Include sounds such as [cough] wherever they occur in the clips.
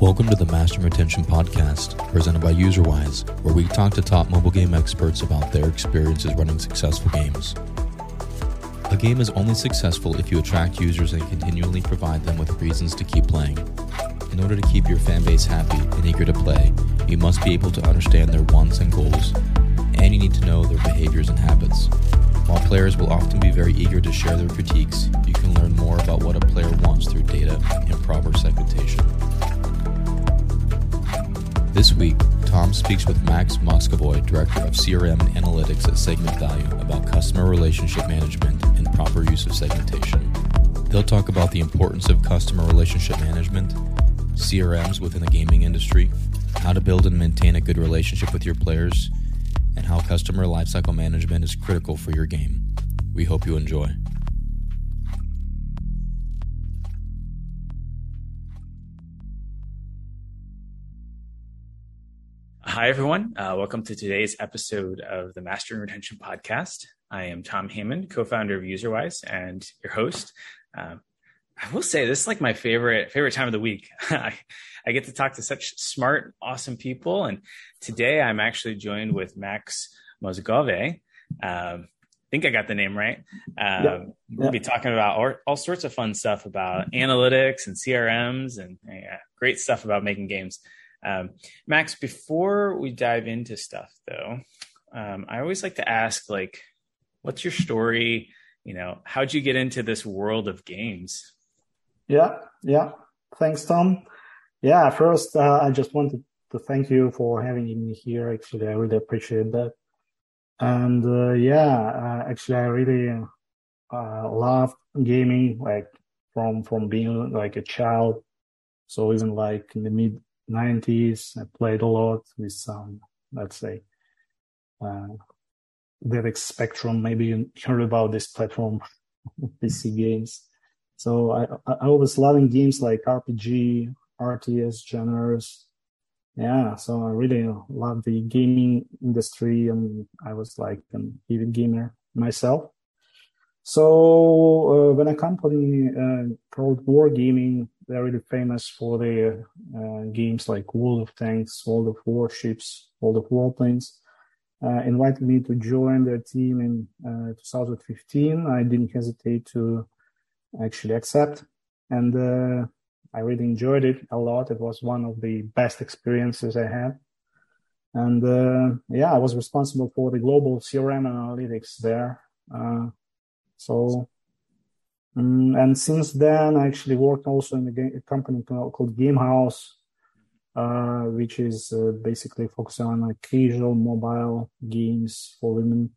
Welcome to the Master Retention Podcast, presented by UserWise, where we talk to top mobile game experts about their experiences running successful games. A game is only successful if you attract users and continually provide them with reasons to keep playing. In order to keep your fan base happy and eager to play, you must be able to understand their wants and goals, and you need to know their behaviors and habits. While players will often be very eager to share their critiques, you can learn more about what a player wants through data and proper segmentation. This week, Tom speaks with Max Mozgovoy, Director of CRM Analytics at Segment Value, about customer relationship management and proper use of segmentation. They'll talk about the importance of customer relationship management, CRMs within the gaming industry, how to build and maintain a good relationship with your players, and how customer lifecycle management is critical for your game. We hope you enjoy. Hi, everyone. Uh, welcome to today's episode of the Mastering Retention Podcast. I am Tom Heyman, co founder of UserWise and your host. Uh, I will say this is like my favorite favorite time of the week. [laughs] I, I get to talk to such smart, awesome people, and today I'm actually joined with Max Mozgove. Um, I think I got the name right. Um, yeah. We'll be talking about all, all, sorts of fun stuff about analytics and CRMs and yeah, great stuff about making games. Um, Max, before we dive into stuff though, um, I always like to ask, like, what's your story? You know, how'd you get into this world of games? Yeah, yeah. Thanks, Tom. Yeah, first, uh, I just wanted to thank you for having me here. Actually, I really appreciate that. And uh, yeah, uh, actually, I really uh, love gaming, like from from being like a child. So even like in the mid 90s. I played a lot with some, let's say, uh, Spectrum. Maybe you heard about this platform, [laughs] PC games. So I, I was loving games like RPG, RTS genres. Yeah, so I really love the gaming industry and I was like an even gamer myself. So uh, when a company uh, called Wargaming they're really famous for their uh, games like World of Tanks, World of Warships, World of Warplanes. Uh, invited me to join their team in uh, 2015. I didn't hesitate to actually accept, and uh, I really enjoyed it a lot. It was one of the best experiences I had. And uh, yeah, I was responsible for the global CRM analytics there. Uh, so um, and since then, I actually worked also in a, game, a company called Gamehaus, uh, which is uh, basically focusing on like casual mobile games for women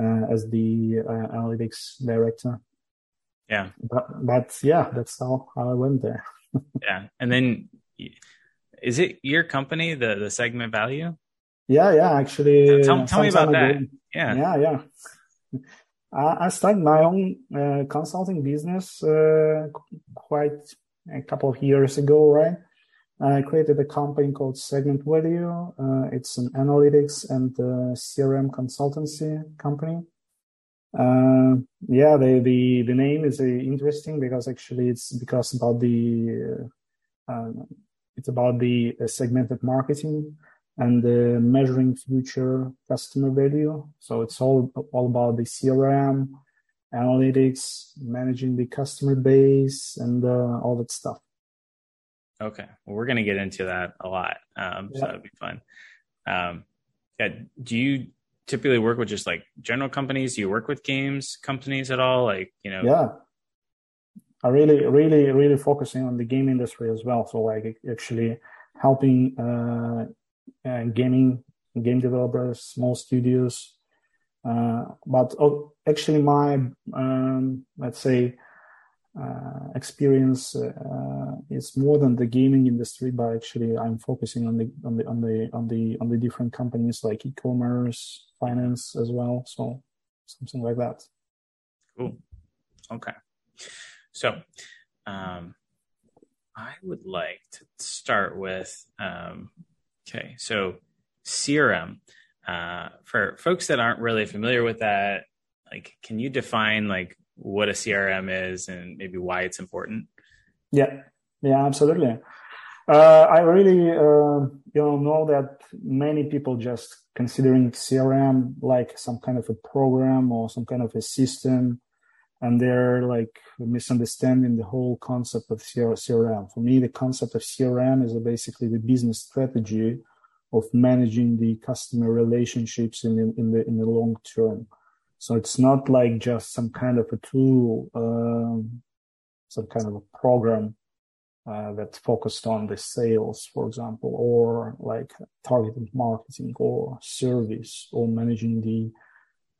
uh, as the uh, analytics director. Yeah. But, but yeah, that's how, how I went there. [laughs] yeah. And then is it your company, the, the segment value? Yeah. Yeah. Actually, tell, tell me about that. Yeah. Yeah. Yeah. I started my own uh, consulting business uh, quite a couple of years ago, right? I created a company called Segment Value. Uh, it's an analytics and uh, CRM consultancy company. Uh, yeah, the, the, the name is uh, interesting because actually it's because about the, it's about the segmented marketing and uh, measuring future customer value. So it's all all about the CRM, analytics, managing the customer base, and uh, all that stuff. Okay, well, we're gonna get into that a lot, um, yeah. so that'd be fun. Um, yeah, do you typically work with just like general companies? Do you work with games companies at all? Like, you know? Yeah, I really, really, really focusing on the game industry as well. So like actually helping uh, uh, gaming game developers, small studios. Uh, but oh, actually, my um, let's say uh, experience uh, is more than the gaming industry, but actually, I'm focusing on the on the on the on the on the different companies like e-commerce, finance as well. So something like that. Cool. Okay. So, um, I would like to start with um, Okay, so CRM. Uh, for folks that aren't really familiar with that, like, can you define like what a CRM is and maybe why it's important? Yeah, yeah, absolutely. Uh, I really, uh, you know, know that many people just considering CRM like some kind of a program or some kind of a system, and they're like misunderstanding the whole concept of CRM. For me, the concept of CRM is basically the business strategy of managing the customer relationships in in the in the long term. So it's not like just some kind of a tool, um, some kind of a program uh, that's focused on the sales, for example, or like targeted marketing or service or managing the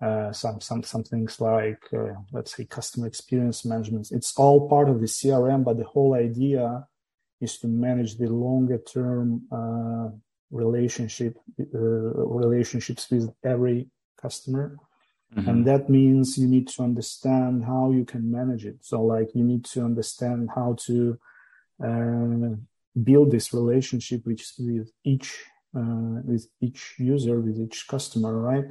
uh, some some some things like uh, let's say customer experience management. It's all part of the CRM, but the whole idea is to manage the longer term uh, relationship uh, relationships with every customer. Mm-hmm. And that means you need to understand how you can manage it. So like you need to understand how to uh, build this relationship with, with each uh, with each user, with each customer, right?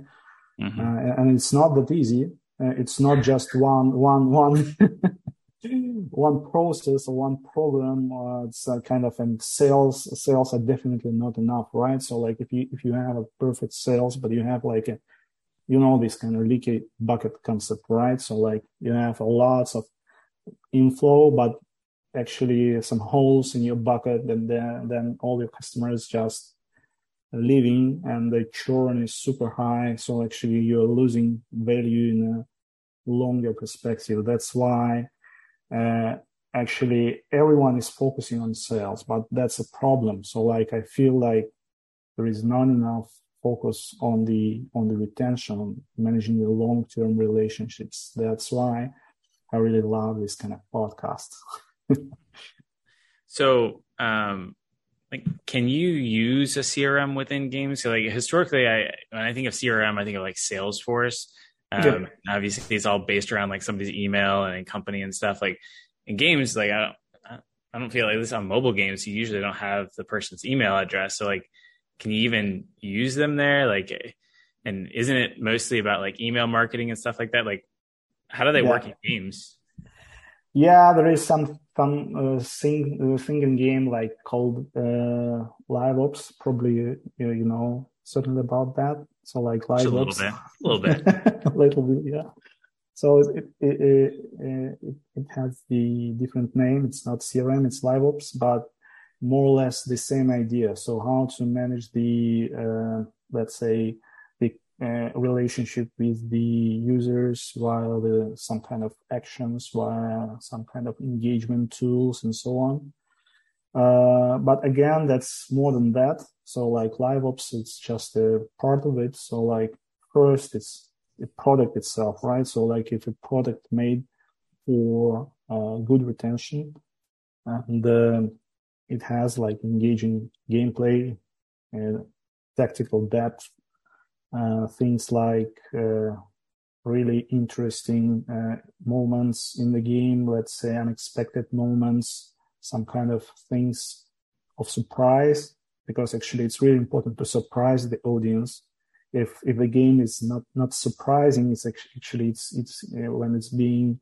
Mm-hmm. Uh, and it's not that easy. Uh, it's not just one one one [laughs] one process or one program. Uh, it's kind of and sales sales are definitely not enough, right? So like if you if you have a perfect sales, but you have like a you know this kind of leaky bucket concept, right? So like you have lots of inflow, but actually some holes in your bucket and then, then all your customers just leaving and the churn is super high. So actually you're losing value in a longer perspective. That's why uh, actually everyone is focusing on sales, but that's a problem. So like I feel like there is not enough focus on the on the retention, managing the long term relationships. That's why I really love this kind of podcast. [laughs] so, um, like, can you use a CRM within games? So, like, historically, I when I think of CRM, I think of like Salesforce. Um, yeah. Obviously, it's all based around like somebody's email and company and stuff. Like in games, like I don't, I don't feel like this on mobile games. You usually don't have the person's email address. So, like, can you even use them there? Like, and isn't it mostly about like email marketing and stuff like that? Like, how do they yeah. work in games? Yeah, there is some some uh, sing, uh, singing game like called uh, Live Ops. Probably you, you know certainly about that. So like Live Ops, a little bit, a little bit, [laughs] a little bit, yeah. So it it, it it, it has the different name. It's not CRM, it's Live Ops, but more or less the same idea. So how to manage the uh, let's say uh, relationship with the users via the, some kind of actions, via some kind of engagement tools and so on. Uh, but again, that's more than that. So like live ops, it's just a part of it. So like first it's the product itself, right? So like if a product made for uh, good retention and uh, it has like engaging gameplay and tactical depth uh, things like uh, really interesting uh, moments in the game, let's say unexpected moments, some kind of things of surprise, because actually it's really important to surprise the audience. If if the game is not not surprising, it's actually it's it's when it's being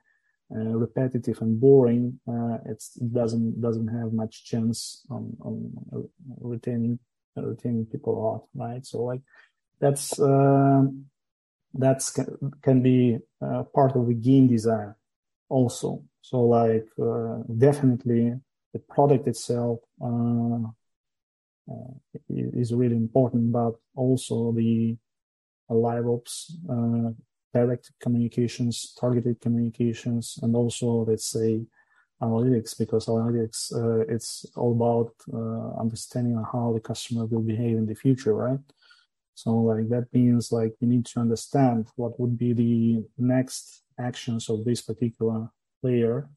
uh, repetitive and boring, uh, it doesn't doesn't have much chance on on retaining retaining people out, right? So like that's uh, that's can be uh, part of the game design also. So like uh, definitely the product itself uh, uh, is really important, but also the live ops, uh, direct communications, targeted communications, and also let's say analytics because analytics uh, it's all about uh, understanding how the customer will behave in the future right so like that means like you need to understand what would be the next actions of this particular player,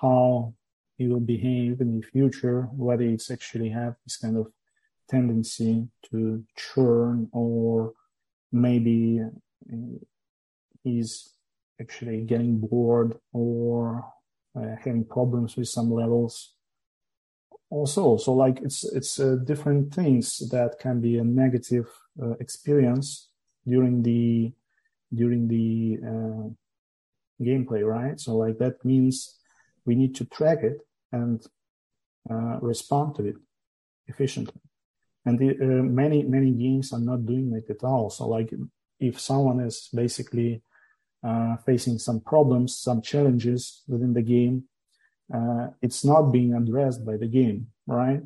how he will behave in the future, whether it's actually have this kind of tendency to churn or maybe uh, he's actually getting bored or uh, having problems with some levels. Also so like it's it's uh, different things that can be a negative uh, experience during the during the uh, gameplay right so like that means we need to track it and uh, respond to it efficiently. And the, uh, many many games are not doing it at all. So like if someone is basically uh, facing some problems, some challenges within the game, uh, it's not being addressed by the game, right?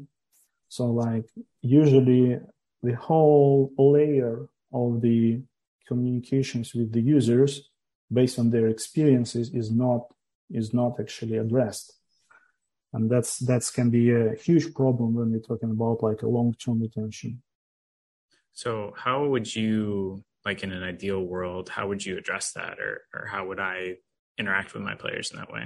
So like usually the whole layer of the communications with the users based on their experiences is not is not actually addressed. And that's that's can be a huge problem when we're talking about like a long-term retention. So how would you like in an ideal world how would you address that? Or or how would i interact with my players in that way?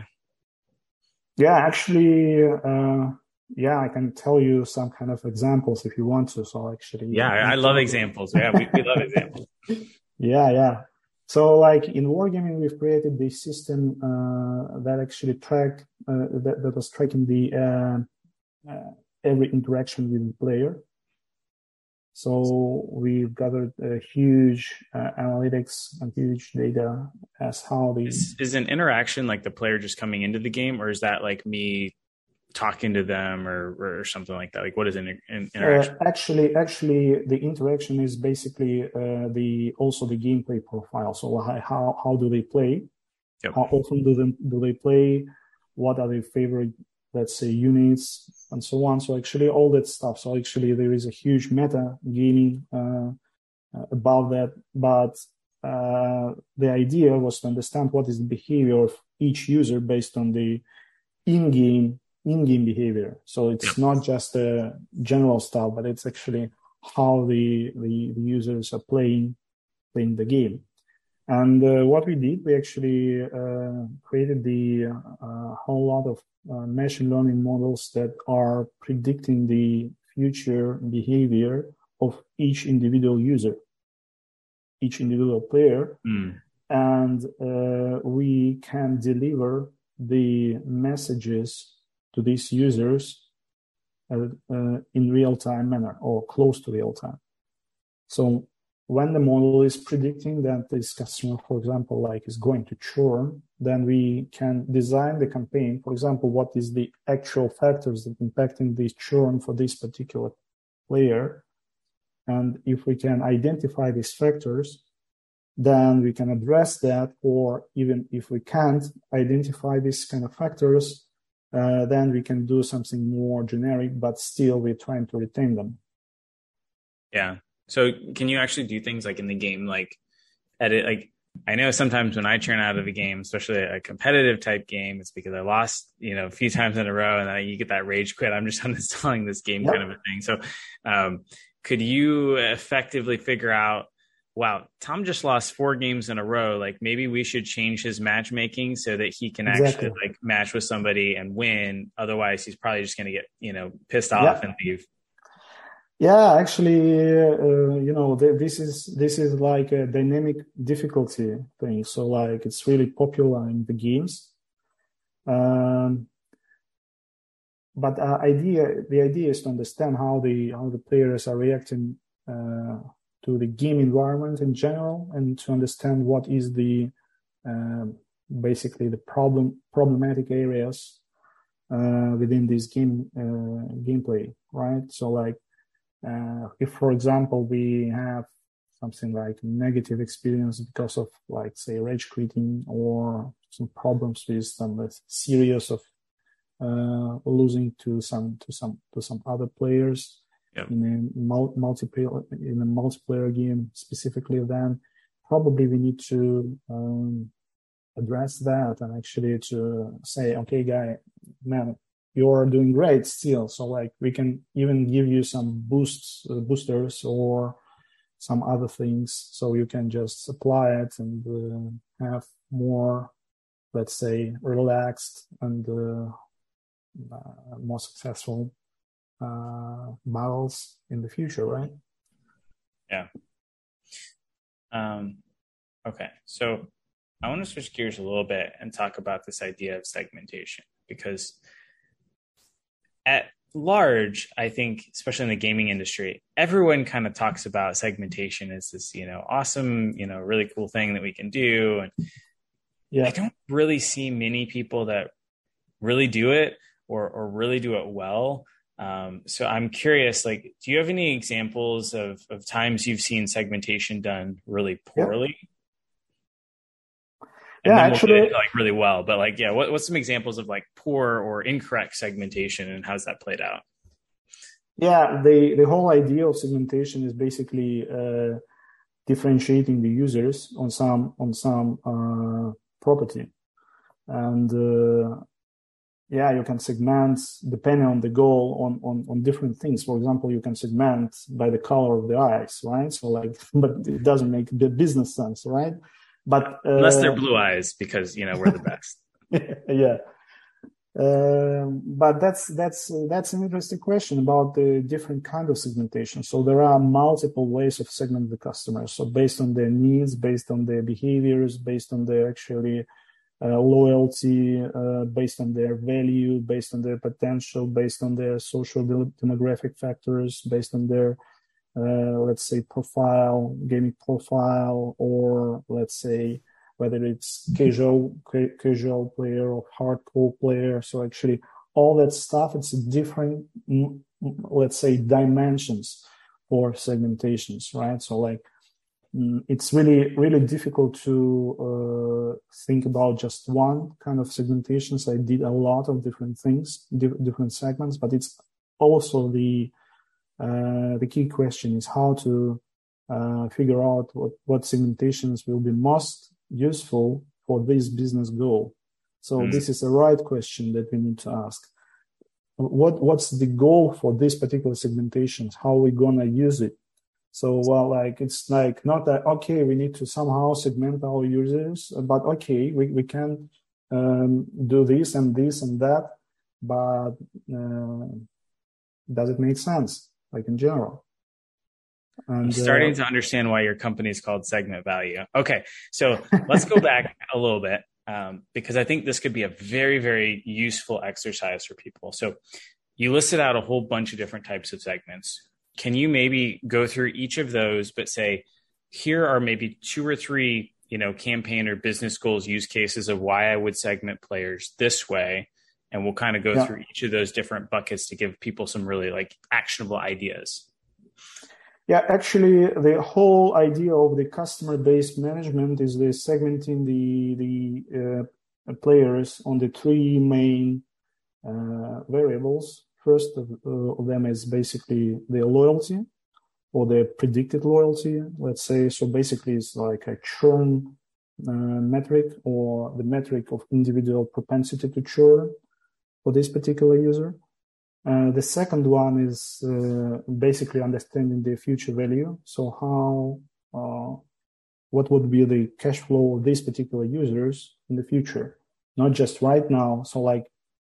Yeah actually uh yeah i can tell you some kind of examples if you want to. So actually yeah i, I love examples. Yeah we, we love examples. [laughs] Yeah yeah. So like in wargaming, we've created this system uh, that actually track uh, that, that was tracking the uh, uh, every interaction with the player. So we've gathered a huge uh, analytics and huge data as how the is, is an interaction like the player just coming into the game, or is that like me talking to them or or something like that? Like what is an, an interaction? uh, actually actually the interaction is basically uh, the also the gameplay profile. So how how do they play? Yep. how often do them do they play? What are their favorite let's say units? And so on. So actually all that stuff. So actually there is a huge meta gaming uh, about that. But uh, the idea was to understand what is the behavior of each user based on the in-game in-game behavior. So it's not just a general stuff, but it's actually how the, the, the users are playing playing the game. And uh, what we did, we actually uh, created the uh, whole lot of uh, machine learning models that are predicting the future behavior of each individual user, each individual player. Mm. And uh, we can deliver the messages to these users uh, uh, in real time manner or close to real time. So when the model is predicting that this customer, for example, like is going to churn, then we can design the campaign. For example, what is the actual factors that impacting this churn for this particular player? And if we can identify these factors, then we can address that. Or even if we can't identify these kind of factors, then we can do something more generic, but still we're trying to retain them. Yeah. So can you actually do things like in the game, like edit, like I know sometimes when I turn out of a game, especially a competitive type game, it's because I lost, you know, a few times in a row and then you get that rage quit. I'm just [laughs] uninstalling this game yep. kind of a thing. So, um, could you effectively figure out wow, Tom just lost four games in a row. Like maybe we should change his matchmaking so that he can exactly. actually like match with somebody and win. Otherwise, he's probably just going to get you know pissed off yeah. and leave. Yeah, actually, uh, you know, th- this is this is like a dynamic difficulty thing. So like it's really popular in the games. Um, but uh, idea the idea is to understand how the how the players are reacting uh, to the game environment in general and to understand what is the uh, basically the problem problematic areas uh, within this game uh, gameplay right? So like uh, if for example we have something like negative experience because of like say rage quitting or some problems with some series of uh, losing to some to some to some other players yep. in a multiplayer in a multiplayer game specifically, then probably we need to um, address that and actually to say, okay, guy, man, you're doing great still. So like we can even give you some boosts, uh, boosters or some other things, so you can just apply it and uh, have more, let's say, relaxed and uh, uh more successful uh, models in the future, right? Yeah. Um, okay, so I want to switch gears a little bit and talk about this idea of segmentation because at large, I think, especially in the gaming industry, everyone kind of talks about segmentation as this, you know, awesome, you know, really cool thing that we can do. And yeah. I don't really see many people that really do it or or really do it well. Um, so I'm curious, like, do you have any examples of, of times you've seen segmentation done really poorly? Yeah, yeah actually, we'll like really well. But like, yeah, what, what's some examples of like poor or incorrect segmentation, and how's that played out? Yeah, the the whole idea of segmentation is basically uh, differentiating the users on some on some uh, property, and uh, yeah, you can segment depending on the goal on, on, on different things. For example, you can segment by the color of the eyes, right? So like, [laughs] but it doesn't make the business sense, right? But uh, unless they're blue eyes, because you know we're the best. [laughs] yeah. Uh, but that's that's that's an interesting question about the different kind of segmentation. So there are multiple ways of segmenting the customers. So based on their needs, based on their behaviors, based on their actually loyalty uh, based on their value, based on their potential, based on their social demographic factors, based on their, uh, let's say, profile, gaming profile, or let's say whether it's casual casual player or hardcore player. So actually, all that stuff it's different, let's say, dimensions for segmentations, right? So like Mm, it's really really difficult to uh, think about just one kind of segmentations. I did a lot of different things, di- different segments, but it's also the uh, the key question is how to uh, figure out what what segmentations will be most useful for this business goal. So mm. this is the right question that we need to ask. What what's the goal for this particular segmentations? How are we gonna use it? So, well, like it's like not that okay, we need to somehow segment our users, but okay, we, we can um, do this and this and that, but uh, does it make sense, like in general? And, I'm starting uh, to understand why your company is called Segment Value. Okay, so [laughs] let's go back a little bit um, because I think this could be a very, very useful exercise for people. So, you listed out a whole bunch of different types of segments can you maybe go through each of those, but say, here are maybe two or three, you know, campaign or business goals use cases of why I would segment players this way. And we'll kind of go yeah. through each of those different buckets to give people some really like actionable ideas. Yeah, actually, the whole idea of the customer-based management is the segmenting the the uh, players on the three main uh, variables First of, uh, of them is basically their loyalty or their predicted loyalty, let's say. So basically, it's like a churn uh, metric or the metric of individual propensity to churn for this particular user. Uh, the second one is uh, basically understanding the future value. So how, uh, what would be the cash flow of these particular users in the future, not just right now. So like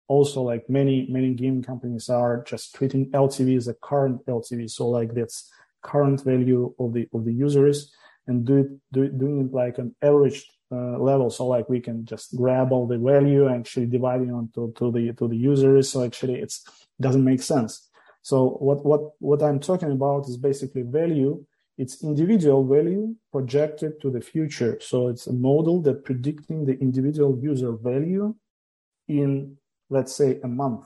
also like many many gaming companies are just treating LTV as a current LTV, so like that's current value of the of the users and do it do, doing it like an average uh, level. So like we can just grab all the value and actually dividing onto to the to the users. So actually it's doesn't make sense. So what what what I'm talking about is basically value. It's individual value projected to the future. So it's a model that predicting the individual user value in let's say a month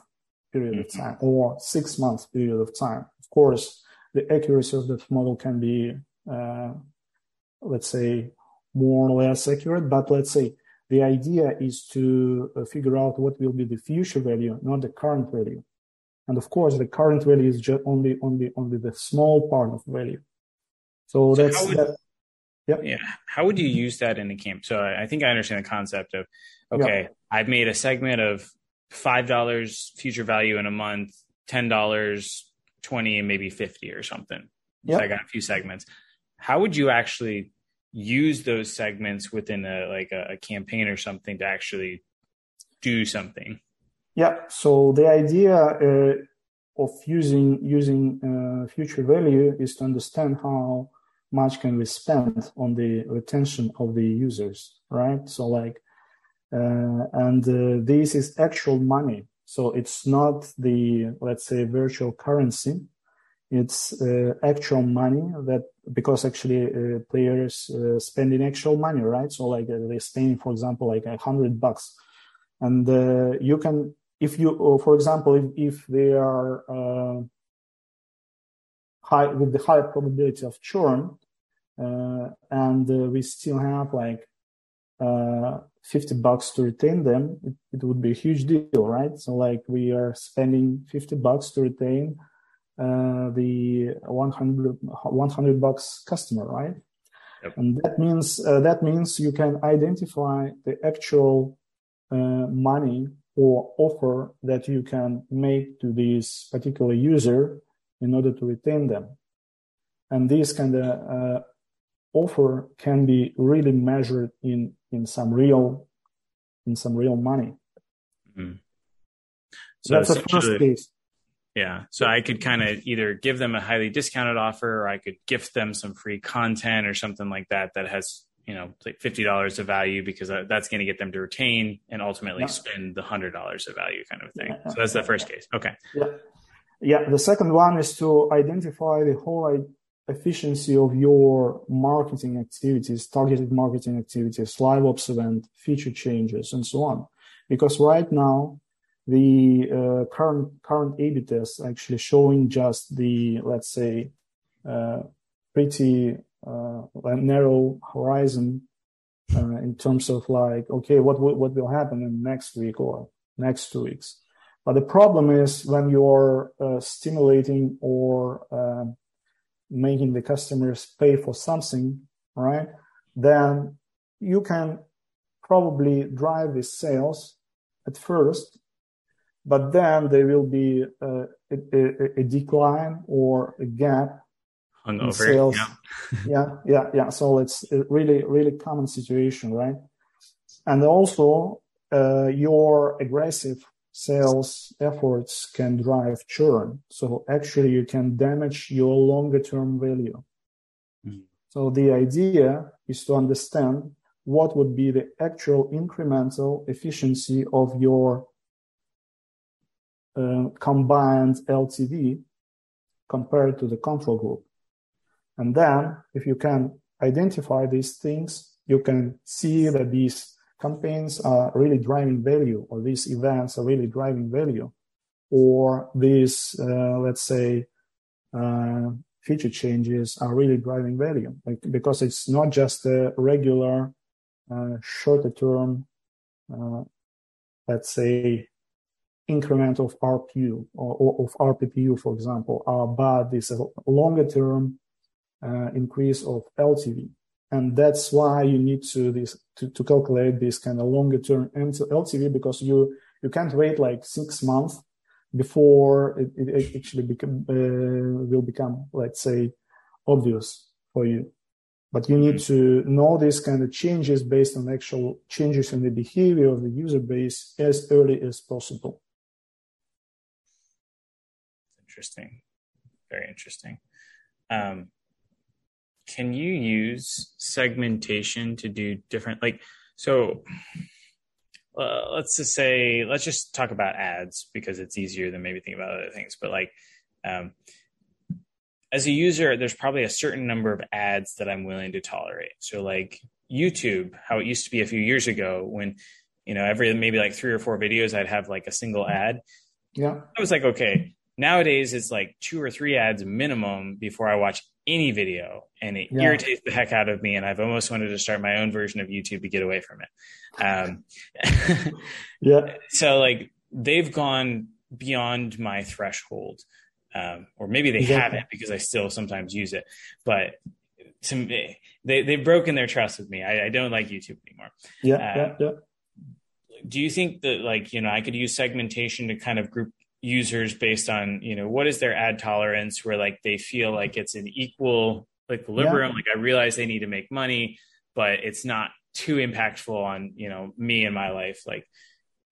period of mm-hmm. time or six months period of time. Of course, the accuracy of that model can be, uh, let's say, more or less accurate, but let's say the idea is to uh, figure out what will be the future value, not the current value. And of course, the current value is just only, only, only the small part of value. So, so that's, would, that, yep. yeah. How would you use that in a camp? So I, think I understand the concept of, okay. I've made a segment of five dollars future value in a month, ten dollars, twenty, and maybe fifty or something. Yeah, so I got a few segments. How would you actually use those segments within a like a, a campaign or something to actually do something? Yeah. So the idea uh, of using using uh, future value is to understand how much can we spend on the retention of the users, right? So like uh, and uh, this is actual money. So it's not the, let's say, virtual currency. It's uh, actual money that because actually uh, players uh, spending actual money, right? So like uh, they're spending, for example, like a hundred bucks, and you can if you, for example, if, if they are uh, high with the high probability of churn, uh, and we still have like uh, 50 bucks to retain them, it, it, would be a huge deal, right? So like we are spending 50 bucks to retain uh, the 100, 100 bucks customer, right? Yep. And that means uh, that means you can identify the actual uh, money or offer that you can make to this particular user in order to retain them. And this kind of uh, offer can be really measured in in some real in some real money. Mm-hmm. So that's the first case. Yeah. So I could kind of either give them a highly discounted offer or I could gift them some free content or something like that that has, you know, like $50 of value because that's going to get them to retain and ultimately yeah. spend the $100 of value kind of thing. Yeah. So that's the first case. Okay. Yeah. Yeah. The second one is to identify the whole efficiency of your marketing activities, targeted marketing activities, live ops event, feature changes, and so on. Because right now, the uh, current current A/B test actually showing just the let's say uh, pretty uh, narrow horizon uh, in terms of like okay what what will happen in next week or next two weeks. But the problem is when you're uh, stimulating or uh, making the customers pay for something, right? Then you can probably drive the sales at first but then there will be a, a, a decline or a gap Hung in sales. Yeah. [laughs] [laughs] yeah, yeah, yeah. So it's a really, really common situation, right? And also, uh, your aggressive sales efforts can drive churn. So actually, you can damage your longer term value. Mm. So the idea is to understand what would be the actual incremental efficiency of your uh, combined LTV compared to the control group. And then if you can identify these things, you can see that these campaigns are really driving value or these events are really driving value or these, uh, let's say, uh, feature changes are really driving value like, because it's not just a regular uh, shorter term, uh, let's say, increment of RPU or, or of RPPU, for example, uh, but this longer term uh, increase of LTV. And that's why you need to this to, to calculate this kind of longer term LTV because you you can't wait like six months before it, it actually become uh, will become let's say obvious for you. But you need to know these kind of changes based on actual changes in the behavior of the user base as early as possible interesting. Very interesting. Um, can you use segmentation to do different, like, so uh, let's just say, let's just talk about ads because it's easier than maybe think about other things. But like, um, as a user, there's probably a certain number of ads that I'm willing to tolerate. So like YouTube, how it used to be a few years ago when, you know, every maybe like three or four videos, I'd have like a single ad. Yeah. I was like, okay, Nowadays, it's like two or three ads minimum before I watch any video, and it yeah. irritates the heck out of me. And I've almost wanted to start my own version of YouTube to get away from it. Um, [laughs] yeah. So like they've gone beyond my threshold, um, or maybe they exactly. haven't because I still sometimes use it. But to me, they they've broken their trust with me. I, I don't like YouTube anymore. Yeah, um, yeah, yeah. Do you think that like you know I could use segmentation to kind of group users based on you know what is their ad tolerance where like they feel like it's an equal equilibrium yeah. like i realize they need to make money but it's not too impactful on you know me and my life. Like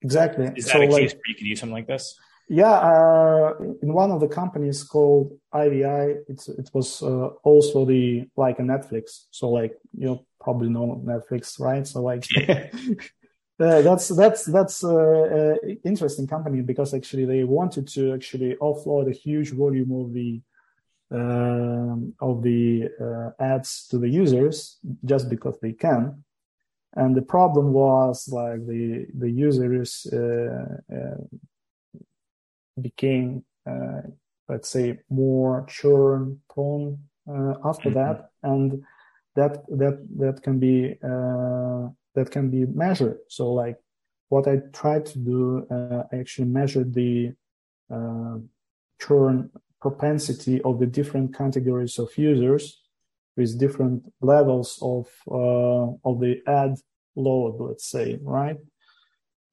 exactly. is that so a case like, where you could use something like this? Yeah uh, in one of the companies called ivi it's it was uh, also the like a netflix. So like you probably know netflix right? So like yeah. [laughs] Uh, that's that's that's uh, uh, interesting company because actually they wanted to actually offload a huge volume of the um, of the uh, ads to the users just because they can, and the problem was like the the users uh, became, uh, let's say, more churn prone uh, after mm-hmm. that, and that that that can be uh, that can be measured. So like what I tried to do, uh, I actually measured the uh, churn propensity of the different categories of users with different levels of uh, of the ad load, let's say, right?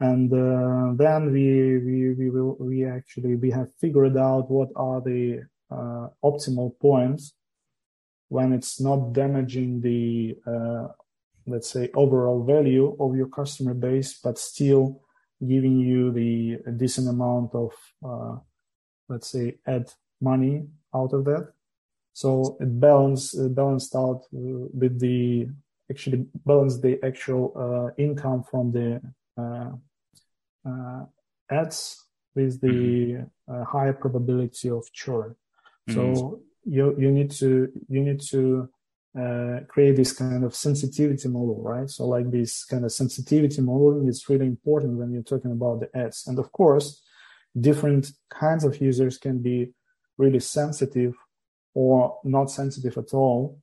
And uh, then we we we will we actually we have figured out what are the uh, optimal points when it's not damaging the uh, let's say overall value of your customer base, but still giving you the decent amount of uh, let's say ad money out of that. So it balanced it balanced out with the actually balance the actual uh, income from the uh, uh, ads with the mm-hmm. uh, higher probability of churn. Mm-hmm. So you you need to you need to uh, create this kind of sensitivity model, right? So like this kind of sensitivity modeling is really important when you're talking about the ads. And of course, different kinds of users can be really sensitive or not sensitive at all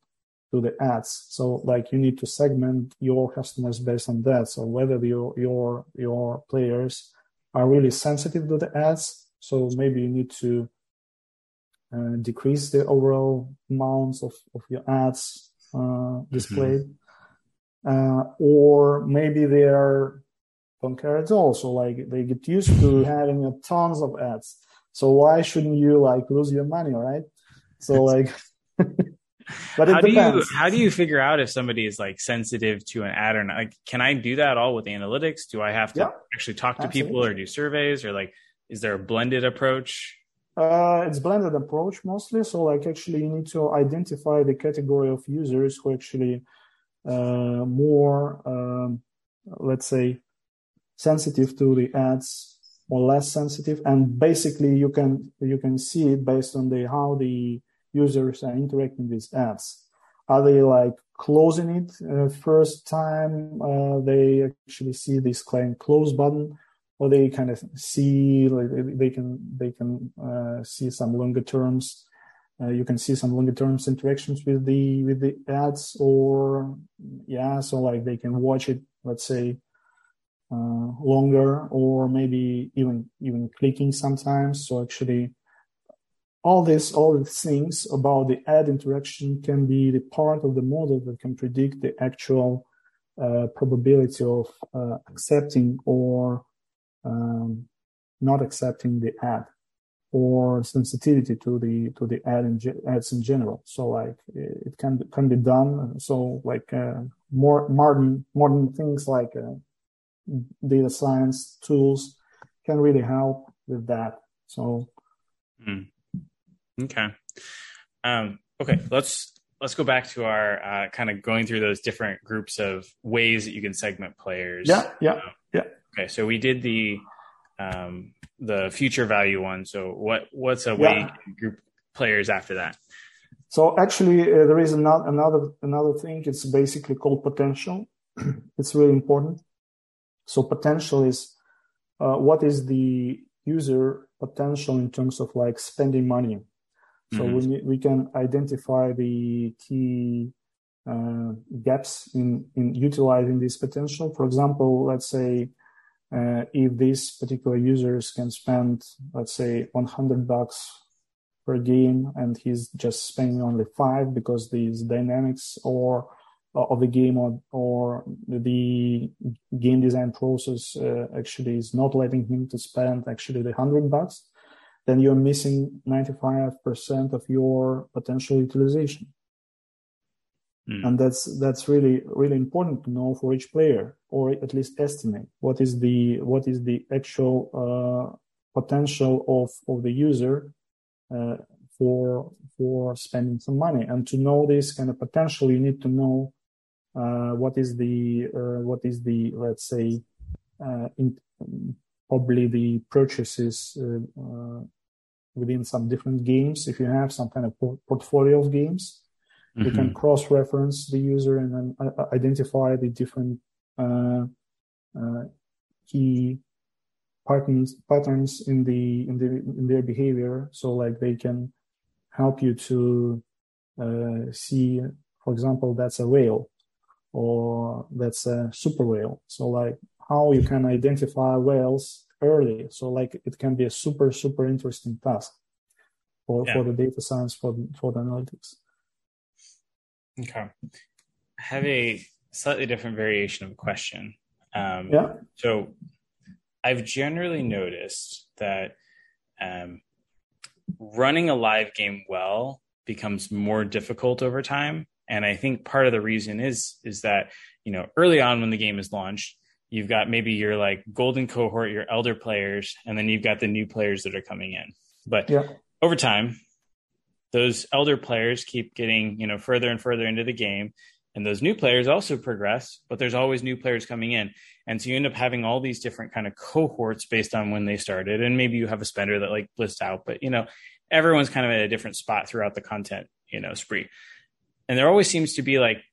to the ads. So like you need to segment your customers based on that. So whether your your your players are really sensitive to the ads, so maybe you need to uh, decrease the overall amounts of, of your ads uh, displayed. Mm-hmm. Uh, or maybe they are don't care at all. So like they get used to having a tons of ads. So why shouldn't you like lose your money, right? So like, [laughs] but how do you how do you figure out if somebody is like sensitive to an ad or not? Like, can I do that all with analytics? Do I have to yeah, actually talk to absolutely. people or do surveys or like, is there a blended approach? Uh, it's blended approach mostly. So like actually you need to identify the category of users who actually uh, more, um, let's say, sensitive to the ads or less sensitive. And basically you can you can see it based on the how the users are interacting with ads. Are they like closing it uh, first time uh, they actually see this claim close button? Or they kind of see like they can they can uh, see some longer terms. Uh, you can see some longer terms interactions with the with the ads or yeah so like they can watch it let's say uh, longer or maybe even even clicking sometimes. So actually all this all these things about the ad interaction can be the part of the model that can predict the actual uh, probability of uh, accepting or um, not accepting the ad or sensitivity to the to the ad in, ads in general. So like it can can be done. So like uh, more modern modern things like uh, data science tools can really help with that. So mm. okay, um, okay. Let's let's go back to our uh, kind of going through those different groups of ways that you can segment players. Yeah, yeah, yeah. Okay, so we did the um, the future value one. So what what's a way yeah. group players after that? So actually, uh, there is another another another thing. It's basically called potential. [clears throat] it's really important. So potential is uh, what is the user potential in terms of like spending money. So mm-hmm. we we can identify the key uh, gaps in in utilizing this potential. For example, let's say uh, if these particular users can spend, let's say, 100 bucks per game, and he's just spending only five because these dynamics or uh, of the game or, or the game design process uh, actually is not letting him to spend actually the 100 bucks, then you're missing 95% of your potential utilization. Mm. And that's that's really really important to know for each player, or at least estimate what is the what is the actual uh, potential of of the user uh, for for spending some money. And to know this kind of potential, you need to know uh, what is the uh, what is the let's say uh, in, probably the purchases uh, within some different games. If you have some kind of portfolio of games Mm-hmm. You can cross-reference the user and then uh, uh, identify the different uh, uh, key patterns patterns in the in the in their behavior so like they can help you to uh, see for example that's a whale or that's a super whale so like how you can identify whales early so like it can be a super super interesting task for, yeah. for the data science for for the analytics okay i have a slightly different variation of a question um, yeah so I've generally noticed that um, running a live game well becomes more difficult over time. And I think part of the reason is is that you know early on when the game is launched, you've got maybe your like golden cohort, your elder players, and then you've got the new players that are coming in. But yeah. over time, those elder players keep getting you know further and further into the game, and those new players also progress. But there's always new players coming in, and so you end up having all these different kind of cohorts based on when they started. And maybe you have a spender that like lists out, but you know, everyone's kind of at a different spot throughout the content, you know, spree. And there always seems to be like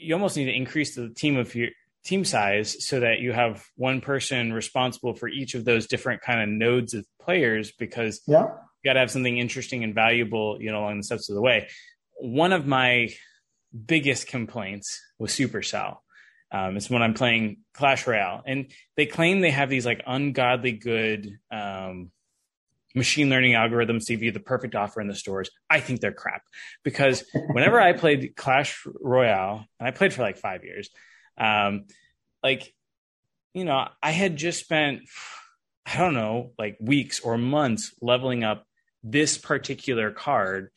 you almost need to increase the team of your team size so that you have one person responsible for each of those different kind of nodes of players because yeah. Got to have something interesting and valuable, you know, along the steps of the way. One of my biggest complaints was Supercell um, it's when I'm playing Clash Royale, and they claim they have these like ungodly good um, machine learning algorithms to give you the perfect offer in the stores. I think they're crap because whenever I played Clash Royale, and I played for like five years, um, like you know, I had just spent I don't know like weeks or months leveling up this particular card.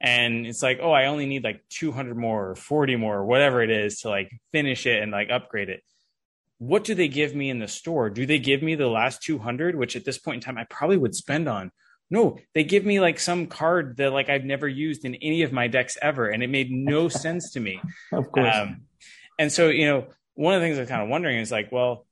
And it's like oh i only need like 200 more or 40 more or whatever it is to like finish it and like upgrade it. What do they give me in the store? Do they give me the last 200 which at this point in time i probably would spend on? No they give me like some card that like i've never used in any of my decks ever and it made no [laughs] sense to me. Of course. Um, and so you know one of the things i'm kind of wondering is like well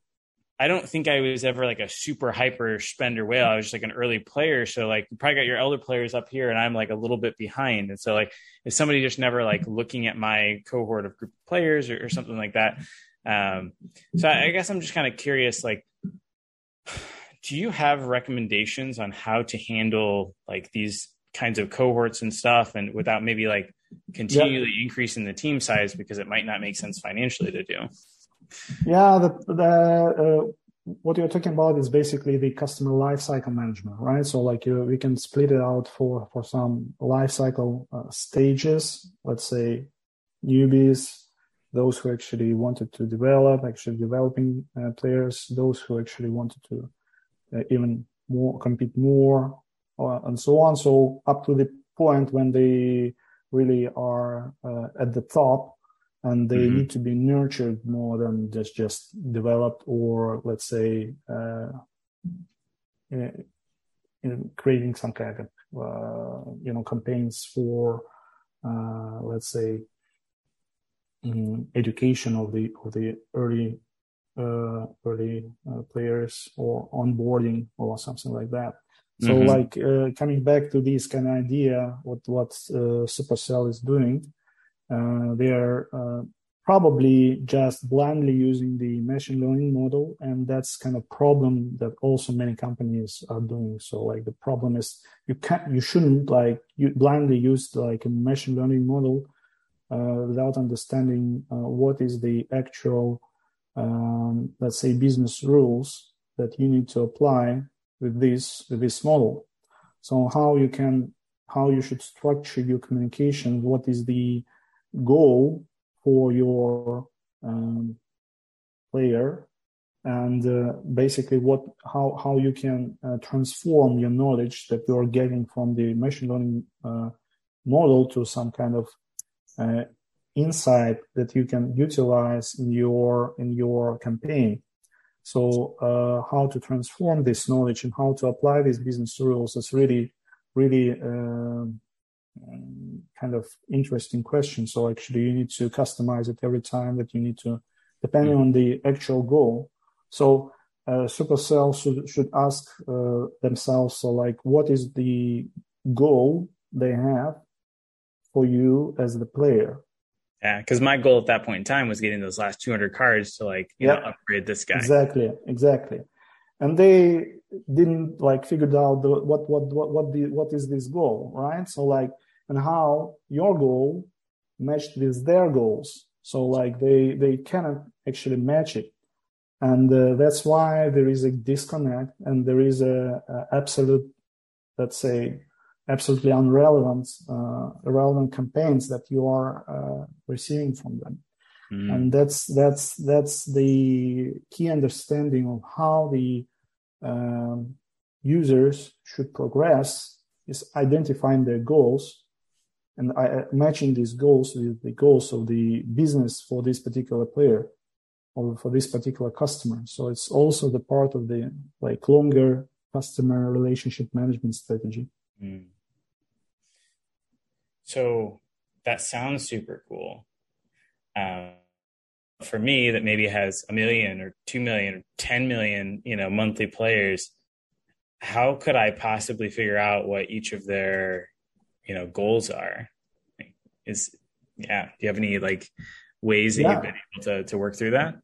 I don't think I was ever like a super hyper spender whale. I was just like an early player. So like you probably got your elder players up here and I'm like a little bit behind. And so like is somebody just never like looking at my cohort of group of players or, or something like that? Um, so I, I guess I'm just kind of curious, like, do you have recommendations on how to handle like these kinds of cohorts and stuff and without maybe like continually yep. increasing the team size because it might not make sense financially to do? Yeah, the, the uh, what you're talking about is basically the customer lifecycle management, right? So like you, we can split it out for for some lifecycle uh, stages. Let's say newbies, those who actually wanted to develop, actually developing uh, players, those who actually wanted to uh, even more compete more, uh, and so on. So up to the point when they really are uh, at the top and they mm-hmm. need to be nurtured more than just just developed or let's say uh, in, in creating some kind of uh, you know campaigns for uh, let's say um, education of the of the early uh, early uh, players or onboarding or something like that. So mm-hmm. like uh, coming back to this kind of idea, what what Supercell is doing, uh, they are uh, probably just blindly using the machine learning model, and that's kind of problem that also many companies are doing. So like the problem is you can't, you shouldn't like you blindly use like a machine learning model uh, without understanding uh, what is the actual, um, let's say, business rules that you need to apply with this with this model. So how you can how you should structure your communication, what is the goal for your um, player. And uh, basically what how how you can uh, transform your knowledge that you are getting from the machine learning uh, model to some kind of uh, insight that you can utilize in your in your campaign. So uh, how to transform this knowledge and how to apply these business rules is really really um, kind of interesting question. So actually, you need to customize it every time that you need to, depending mm-hmm. on the actual goal. So uh, Supercell should should ask uh, themselves, so like, what is the goal they have for you as the player? Yeah, because my goal at that point in time was getting those last 200 cards to like you yeah. know upgrade this guy. Exactly, exactly. and they didn't like figured out the, what what what what the what is this goal, right? So like and how your goal matched with their goals. So like they they cannot actually match it, and uh, that's why there is a disconnect and there is a, a absolute, let's say, absolutely irrelevant uh, irrelevant campaigns that you are uh, receiving from them. Mm. And that's that's that's the key understanding of how the um, users should progress is identifying their goals and uh, matching these goals with the goals of the business for this particular player or for this particular customer. So it's also the part of the like longer customer relationship management strategy. Mm. So that sounds super cool. Um, for me, that maybe has a million or two million or 10 million, you know, monthly players, how could I possibly figure out what each of their, you know, goals are? Is, yeah, do you have any like ways that yeah. you've been able to, to work through that?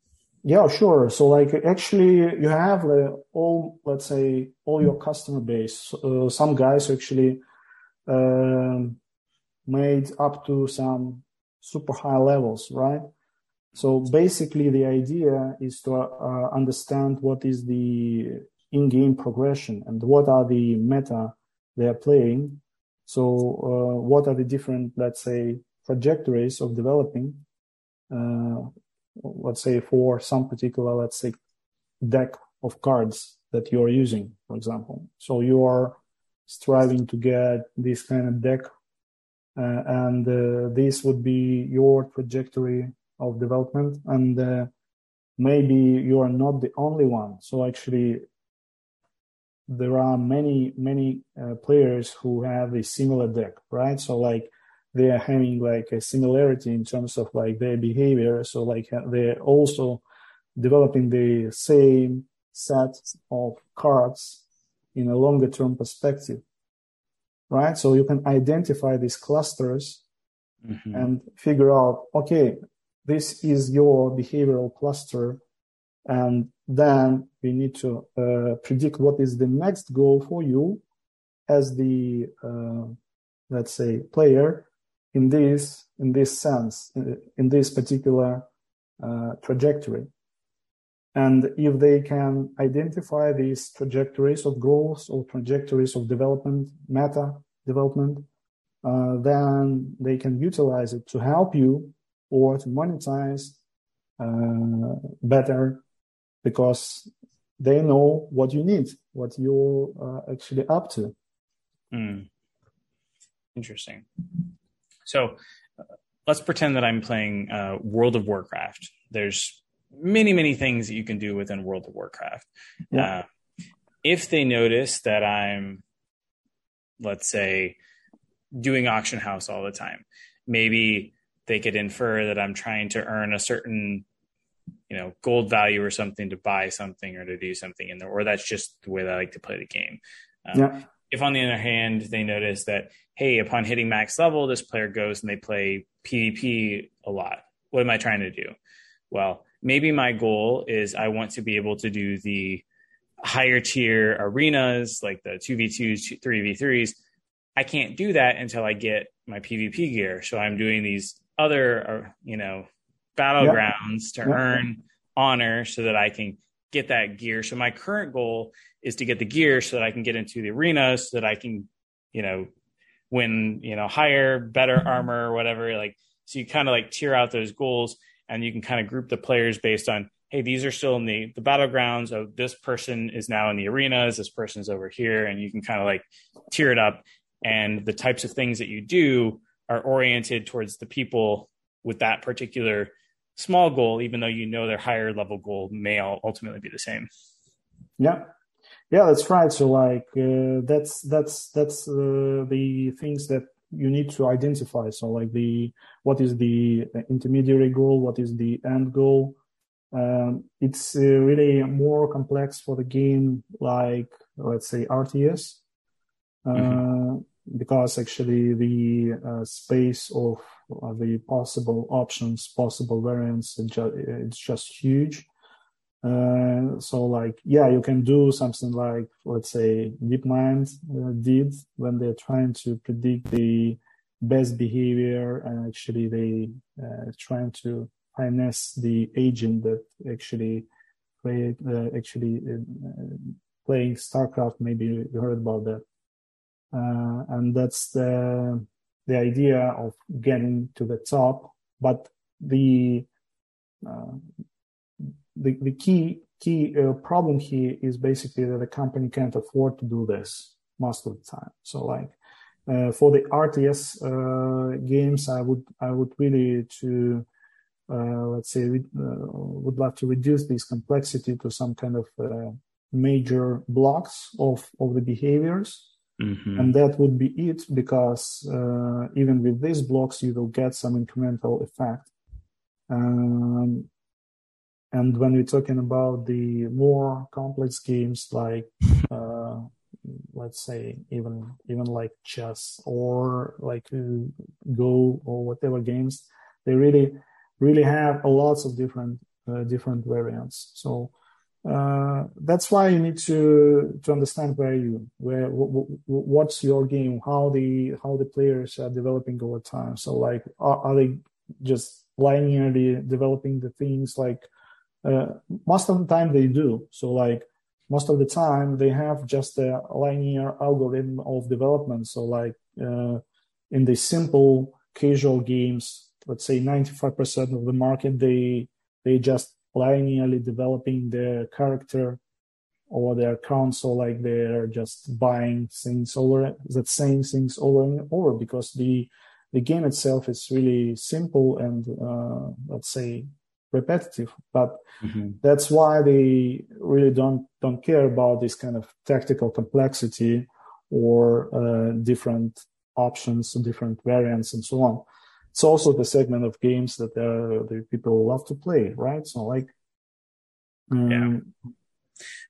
Yeah, sure. So like actually you have uh, all, let's say all your customer base. Uh, some guys actually, um, made up to some super high levels, right? So basically, the idea is to uh, understand what is the in-game progression and what are the meta they are playing. So uh, what are the different, let's say, trajectories of developing, uh, let's say, for some particular, let's say, deck of cards that you are using, for example. So you are striving to get this kind of deck, uh, and uh, this would be your trajectory of development and uh, maybe you are not the only one so actually there are many many uh, players who have a similar deck right so like they are having like a similarity in terms of like their behavior so like uh, they're also developing the same set of cards in a longer term perspective right so you can identify these clusters mm-hmm. and figure out okay this is your behavioral cluster. And then we need to uh, predict what is the next goal for you as the, uh, let's say, player in this, in this sense, in this particular uh, trajectory. And if they can identify these trajectories of goals or trajectories of development, meta development, uh, then they can utilize it to help you or to monetize uh, better because they know what you need, what you're uh, actually up to. Mm. Interesting. So uh, let's pretend that I'm playing uh, World of Warcraft. There's many, many things that you can do within World of Warcraft. Yeah. Uh, if they notice that I'm, let's say, doing auction house all the time, maybe they could infer that I'm trying to earn a certain, you know, gold value or something to buy something or to do something in there, or that's just the way that I like to play the game. Um, yeah. If on the other hand, they notice that, hey, upon hitting max level, this player goes and they play PvP a lot. What am I trying to do? Well, maybe my goal is I want to be able to do the higher tier arenas like the 2v2s, 3v3s. I can't do that until I get my PvP gear. So I'm doing these other, uh, you know, battlegrounds to earn honor so that I can get that gear. So my current goal is to get the gear so that I can get into the arena so that I can, you know, win, you know, higher, better mm-hmm. armor or whatever. Like, so you kind of like tier out those goals and you can kind of group the players based on, hey, these are still in the, the battlegrounds of this person is now in the arenas, this person is over here. And you can kind of like tier it up. And the types of things that you do are oriented towards the people with that particular small goal, even though you know their higher level goal may ultimately be the same. Yeah, yeah, that's right. So like uh, that's that's that's uh, the things that you need to identify. So like the what is the intermediary goal, what is the end goal. Um, it's uh, really more complex for the game, like let's say RTS. Mm-hmm. Uh, because actually the uh, space of the possible options, possible variants, it's just huge. Uh, so like, yeah, you can do something like, let's say, DeepMind uh, did when they're trying to predict the best behavior and actually they uh, trying to finesse the agent that actually play uh, actually uh, playing StarCraft. Maybe you heard about that, uh, and that's the the idea of getting to the top. But the the, the key key uh, problem here is basically that the company can't afford to do this most of the time. So like uh, for the RTS uh, games, I would I would really to uh, let's say uh, would love to reduce this complexity to some kind of uh, major blocks of of the behaviors. Mm-hmm. And that would be it because even with these blocks, you will get some incremental effect. Um, and when we're talking about the more complex games like, uh, let's say even even like chess or like uh, Go or whatever games, they really really have a lots of different uh, different variants. So uh, that's why you need to to understand where you where w- w- what's your game, how the how the players are developing over time. So like, are, are they just linearly developing the things like uh, most of the time they do. So like most of the time they have just a linear algorithm of development. So like uh, in the simple casual games, let's say 95% of the market, they they just linearly developing their character or their console, like they're just buying things over that same things over and over because the the game itself is really simple and uh, let's say repetitive but mm-hmm. that's why they really don't don't care about this kind of tactical complexity or uh, different options different variants and so on it's also the segment of games that uh, the people love to play right so like um, yeah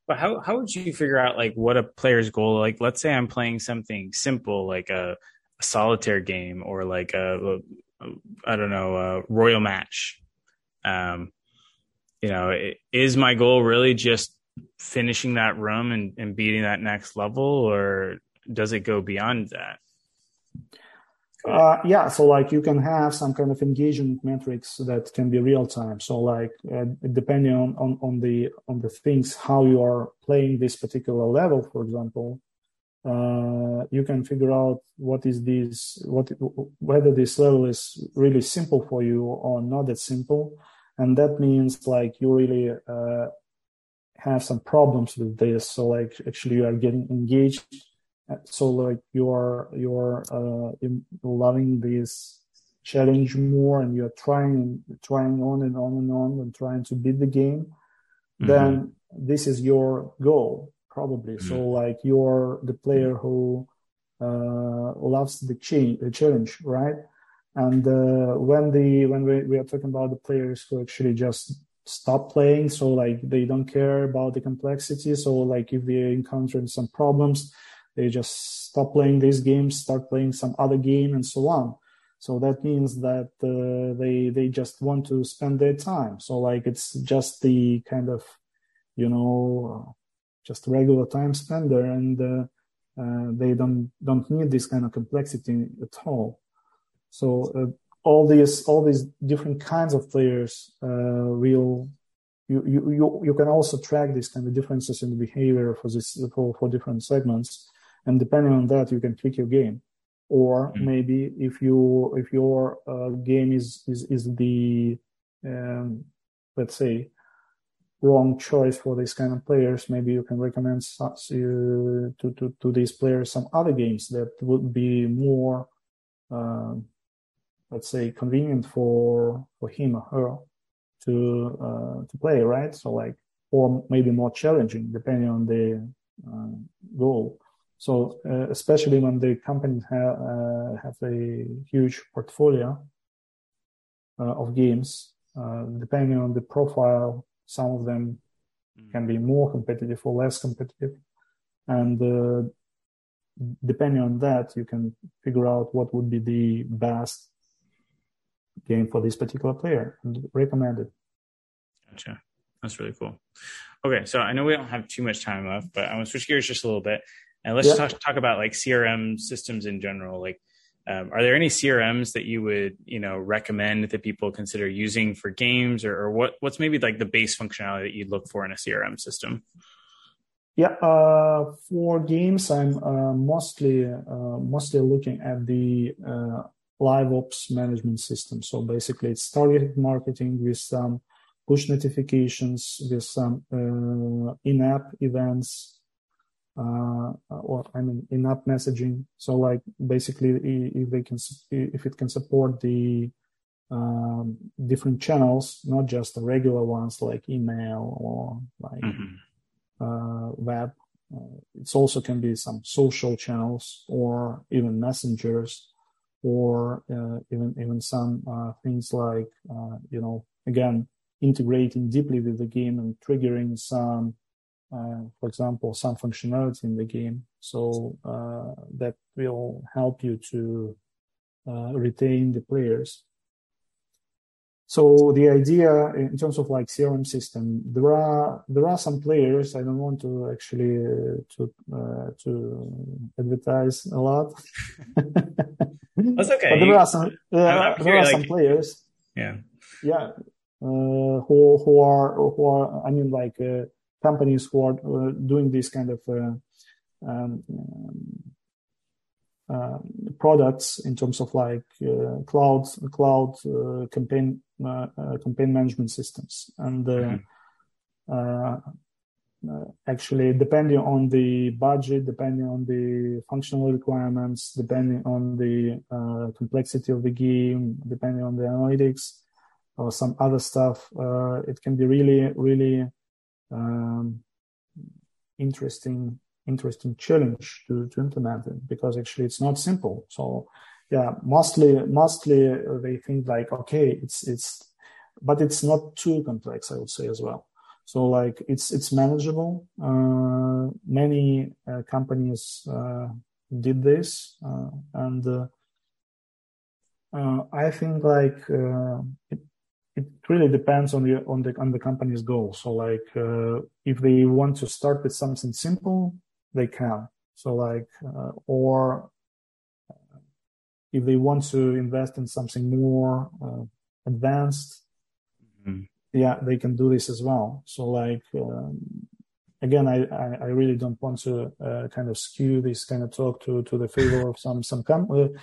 but how, how would you figure out like what a player's goal like let's say i'm playing something simple like a, a solitaire game or like a, a I don't know, a royal match um, you know, is my goal really just finishing that room and, and beating that next level, or does it go beyond that? Uh, yeah, so like you can have some kind of engagement metrics that can be real time. So like uh, depending on, on, on the on the things how you are playing this particular level, for example, uh, you can figure out what is this what whether this level is really simple for you or not that simple and that means like you really uh, have some problems with this so like actually you are getting engaged so like you're you're uh, loving this challenge more and you're trying and trying on and on and on and trying to beat the game mm-hmm. then this is your goal probably mm-hmm. so like you're the player who uh, loves the, cha- the challenge right and uh, when the when we, we are talking about the players who actually just stop playing, so like they don't care about the complexity. So like if they encounter some problems, they just stop playing these games, start playing some other game, and so on. So that means that uh, they they just want to spend their time. So like it's just the kind of you know just regular time spender, and uh, uh they don't don't need this kind of complexity at all. So uh, all these all these different kinds of players uh, will you, you you you can also track these kind of differences in the behavior for this for, for different segments, and depending on that, you can tweak your game. Or mm-hmm. maybe if you if your uh, game is is is the um, let's say wrong choice for these kind of players, maybe you can recommend uh, to to to these players some other games that would be more um, let's say convenient for for him or her to uh, to play right so like or maybe more challenging depending on the uh, goal so uh, especially when the companies have uh, have a huge portfolio uh, of games uh, depending on the profile some of them mm. can be more competitive or less competitive and depending on that you can figure out what would be the best game for this particular player and recommend it. Gotcha. That's really cool. Okay, so I know we don't have too much time left, but I want to switch gears just a little bit and let's yeah. talk, talk about like CRM systems in general. Like, um, are there any CRMs that you would you know recommend that people consider using for games, or, or what what's maybe like the base functionality that you'd look for in a CRM system? Yeah, uh, for games, I'm uh, mostly uh, mostly looking at the uh, live ops management system. So basically, it's targeted marketing with some push notifications, with some uh, in-app events, uh, or I mean in-app messaging. So like basically, if they can, if it can support the um, different channels, not just the regular ones like email or like mm-hmm. uh, web. Uh, it also can be some social channels or even messengers or uh, even even some uh, things like uh, you know again integrating deeply with the game and triggering some for example, some functionality in the game. So uh, that will help you to uh, retain the players. So the idea in terms of like CRM system, there are there are some players. I don't want to actually uh, to uh, to advertise a lot. [laughs] That's okay. but there are some there are like, some players. Yeah. Yeah. who who are who are I mean like companies who are uh, doing this kind of uh, um, uh, products in terms of like cloud cloud campaign campaign management systems and. Mm-hmm. Uh, actually depending on the budget depending on the functional requirements depending on the uh, complexity of the game depending on the analytics or some other stuff uh, it can be really really um, interesting interesting challenge to, to implement it because actually it's not simple. So yeah mostly mostly they think like okay it's it's but it's not too complex i would say as well. So like it's it's manageable. Uh, many uh, companies uh, did this uh, and uh, uh, i think like it, it really depends on the on the on the company's goal. So like uh, if they want to start with something simple, they can. So like uh, or uh, if they want to invest in something more uh, advanced, mm-hmm. yeah, they can do this as well. So like um, again, I, I, I really don't want to uh, kind of skew this kind of talk to to the favor of some some com-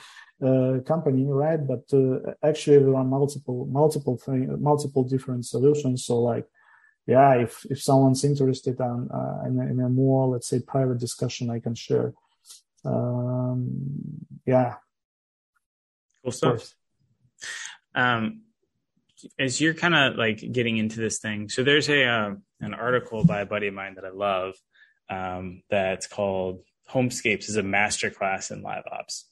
uh, company, right? But uh, actually, there are multiple, multiple thing, multiple different solutions. So, like, yeah, if if someone's interested on uh, in, a, in, a, more, let's say, private discussion, I can share. Um, yeah, cool stuff. Um, as you're kind of like getting into this thing, so there's a uh, an article by a buddy of mine that I love um, that's called "Homescapes" is a masterclass in live ops.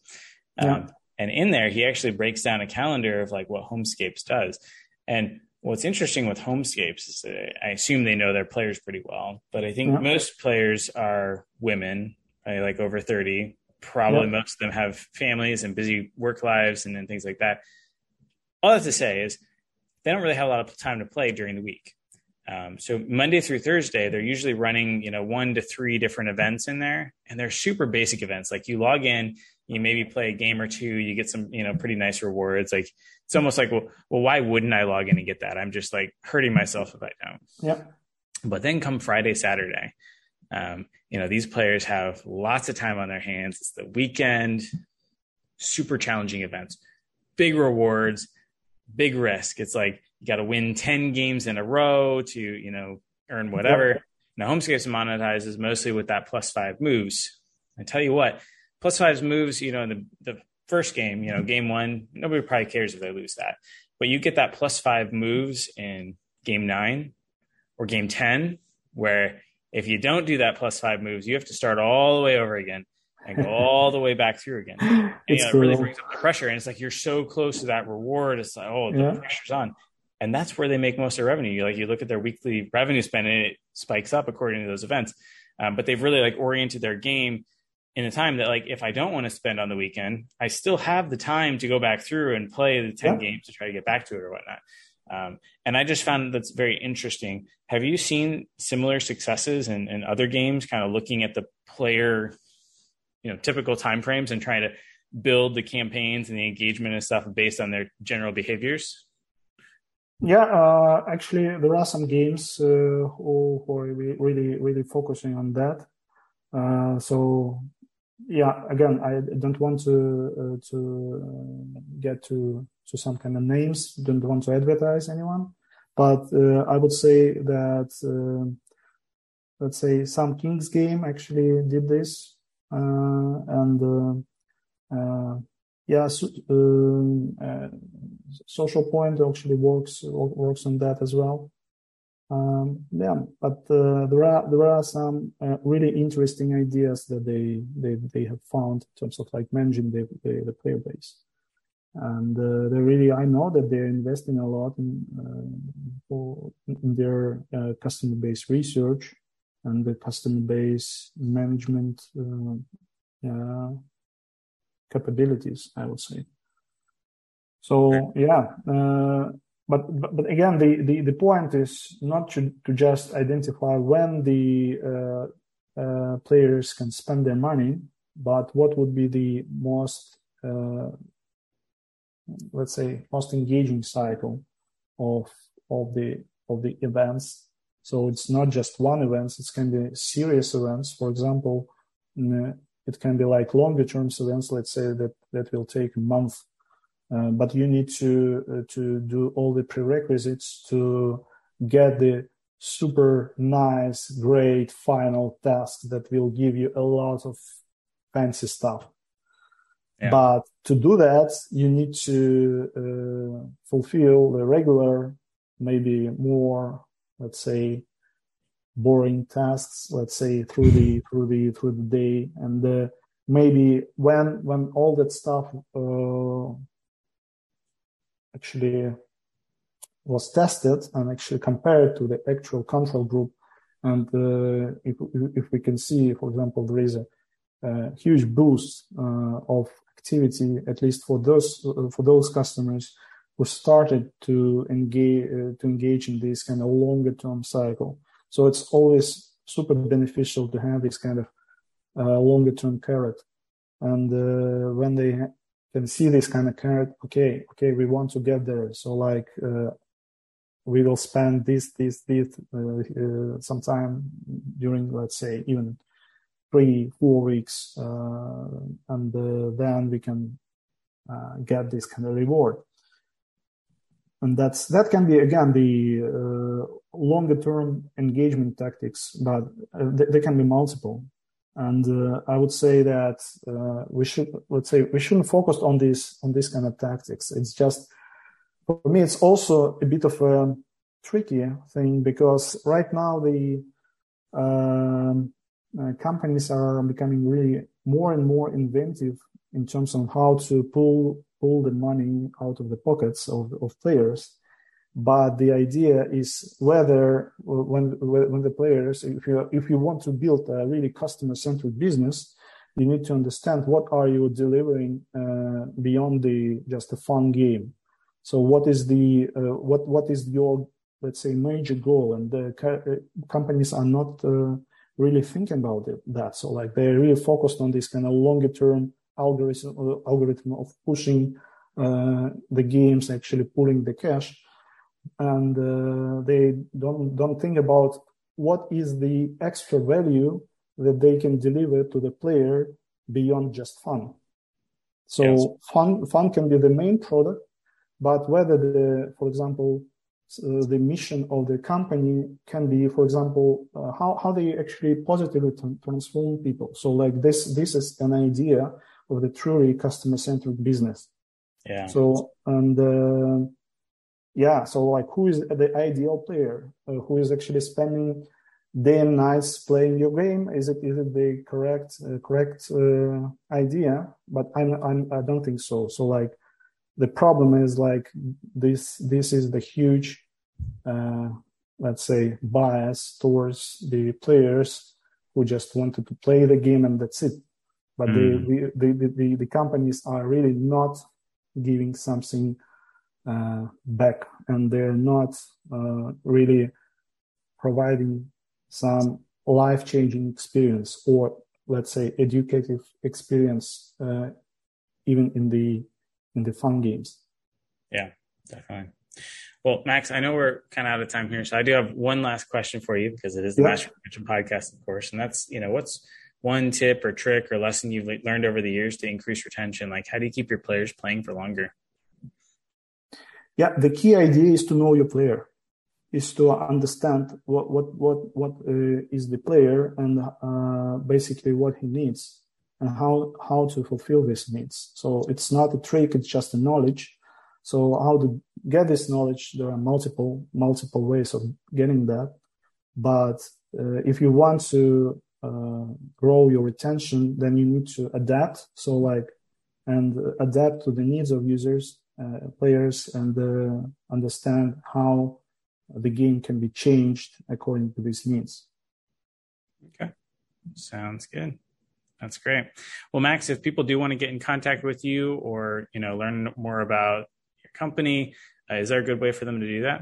Um, yeah. And in there, he actually breaks down a calendar of like what Homescapes does. And what's interesting with Homescapes is that I assume they know their players pretty well, but I think yeah. most players are women, right? like over 30. Probably yeah. most of them have families and busy work lives and, and things like that. All I have to say is they don't really have a lot of time to play during the week. Um, so Monday through Thursday, they're usually running, you know, one to three different events in there, and they're super basic events. Like you log in, you maybe play a game or two, you get some, you know, pretty nice rewards. Like it's almost like, well, well, why wouldn't I log in and get that? I'm just like hurting myself if I don't. Yeah. But then come Friday, Saturday, um, you know, these players have lots of time on their hands. It's the weekend, super challenging events, big rewards, big risk. It's like you got to win 10 games in a row to, you know, earn whatever. Yeah. Now, Homescapes monetizes mostly with that plus five moves. I tell you what, plus five moves, you know, in the, the first game, you know, game one, nobody probably cares if they lose that. But you get that plus five moves in game nine or game 10, where if you don't do that plus five moves, you have to start all the way over again and go [laughs] all the way back through again. [laughs] And, you know, it really brings up the pressure. And it's like you're so close to that reward. It's like, oh, the yeah. pressure's on. And that's where they make most of their revenue. You like you look at their weekly revenue spend and it spikes up according to those events. Um, but they've really like oriented their game in a time that like if I don't want to spend on the weekend, I still have the time to go back through and play the 10 yeah. games to try to get back to it or whatnot. Um, and I just found that's very interesting. Have you seen similar successes in, in other games, kind of looking at the player, you know, typical timeframes and trying to build the campaigns and the engagement and stuff based on their general behaviors? Yeah, uh, actually, there are some games uh, who, who, are really, really focusing on that. Uh, so, yeah, again, I don't want to uh, to uh, get to to some kind of names. Don't want to advertise anyone, but uh, I would say that let's say some Kings game actually did this, and yeah, so, um, uh, social point actually works works on that as well. Um, yeah, but uh, there are there are some uh, really interesting ideas that they they they have found in terms of like managing the the, the player base, and uh, they really I know that they're investing a lot in for, in their customer base research and the customer base management uh, capabilities, I would say. So yeah, uh, but, but, again, the, the the point is not to to just identify when the uh, uh, players can spend their money, but what would be the most uh, let's say most engaging cycle of of the of the events. So it's not just one event; it can be serious events. For example, it can be like longer term events, let's say that, that will take a month. Uh, but you need to uh, to do all the prerequisites to get the super nice, great final task that will give you a lot of fancy stuff. Yeah. But to do that, you need to uh, fulfill the regular, maybe more, let's say, boring tasks let's say through the through the through the day and uh, maybe when when all that stuff uh, actually was tested and actually compared to the actual control group and uh, if, if we can see for example there is a, a huge boost uh, of activity at least for those for those customers who started to engage uh, to engage in this kind of longer term cycle so it's always super beneficial to have this kind of uh, longer term carrot. And uh, when they can see this kind of carrot, okay, okay, we want to get there. So like, uh, we will spend this, this, this, uh, uh, sometime during, let's say, even three, four weeks, uh, and then we can get this kind of reward and that's that can be again the uh, longer term engagement tactics but uh, they, can be multiple and uh, i would say that uh, we should let's say we shouldn't focus on this on this kind of tactics it's just for me it's also a bit of a tricky thing because right now the um, uh, companies are becoming really more and more inventive in terms of how to pull pull the money out of the pockets of, of players. But the idea is whether when when the players, if you if you want to build a really customer centric business, you need to understand what are you delivering uh, beyond the just a fun game. So what is the uh, what what is your let's say major goal? And the uh, companies are not uh, really thinking about it, that. So like they're really focused on this kind of longer term algorithm algorithm of pushing uh, the games, actually pulling the cash, and uh, they don't don't think about what is the extra value that they can deliver to the player beyond just fun. So yes. fun fun can be the main product, but whether the, for example, uh, the mission of the company can be, for example, uh, how how they actually positively t- transform people. So like this this is an idea of the truly customer centric business. Yeah. So and uh, yeah, so like who is the ideal player? Uh, who is actually spending day and nights playing your game? Is it is it the correct uh, correct uh, idea? But I'm, I'm I don't think so. So like the problem is like this this is the huge uh, let's say bias towards the players who just wanted to play the game and that's it but mm. the, the, the, the, the companies are really not giving something uh, back, and they're not uh, really providing some life-changing experience or let's say educative experience uh, even in the in the fun games. Yeah definitely. Well max i know we're kind of out of time here so i do have one last question for you because it is the yeah. master retention podcast of course and that's you know what's one tip or trick or lesson you've learned over the years to increase retention? Like how do you keep your players playing for longer yeah the key idea is to know your player is to understand what what what what uh, is the player and uh, basically what he needs and how how to fulfill his needs. So it's not a trick; it's just a knowledge. So how to get this knowledge? There are multiple multiple ways of getting that. But uh, if you want to uh, grow your retention, then you need to adapt. So like and adapt to the needs of users, players, and uh, understand how the game can be changed according to these needs. Okay, sounds good. That's great. Well, Max, if people do want to get in contact with you or you know learn more about your company, uh, is there a good way for them to do that?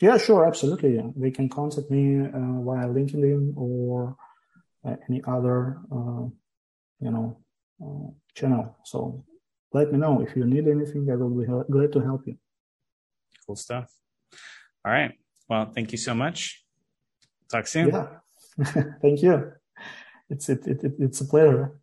Yeah, sure, absolutely. Yeah. They can contact me uh, via LinkedIn or uh, any other uh, you know uh, channel. So let me know if you need anything. I will be glad to help you. Cool stuff. All right. Well, thank you so much. Talk soon. Yeah. [laughs] thank you. It's it, it, it's a pleasure.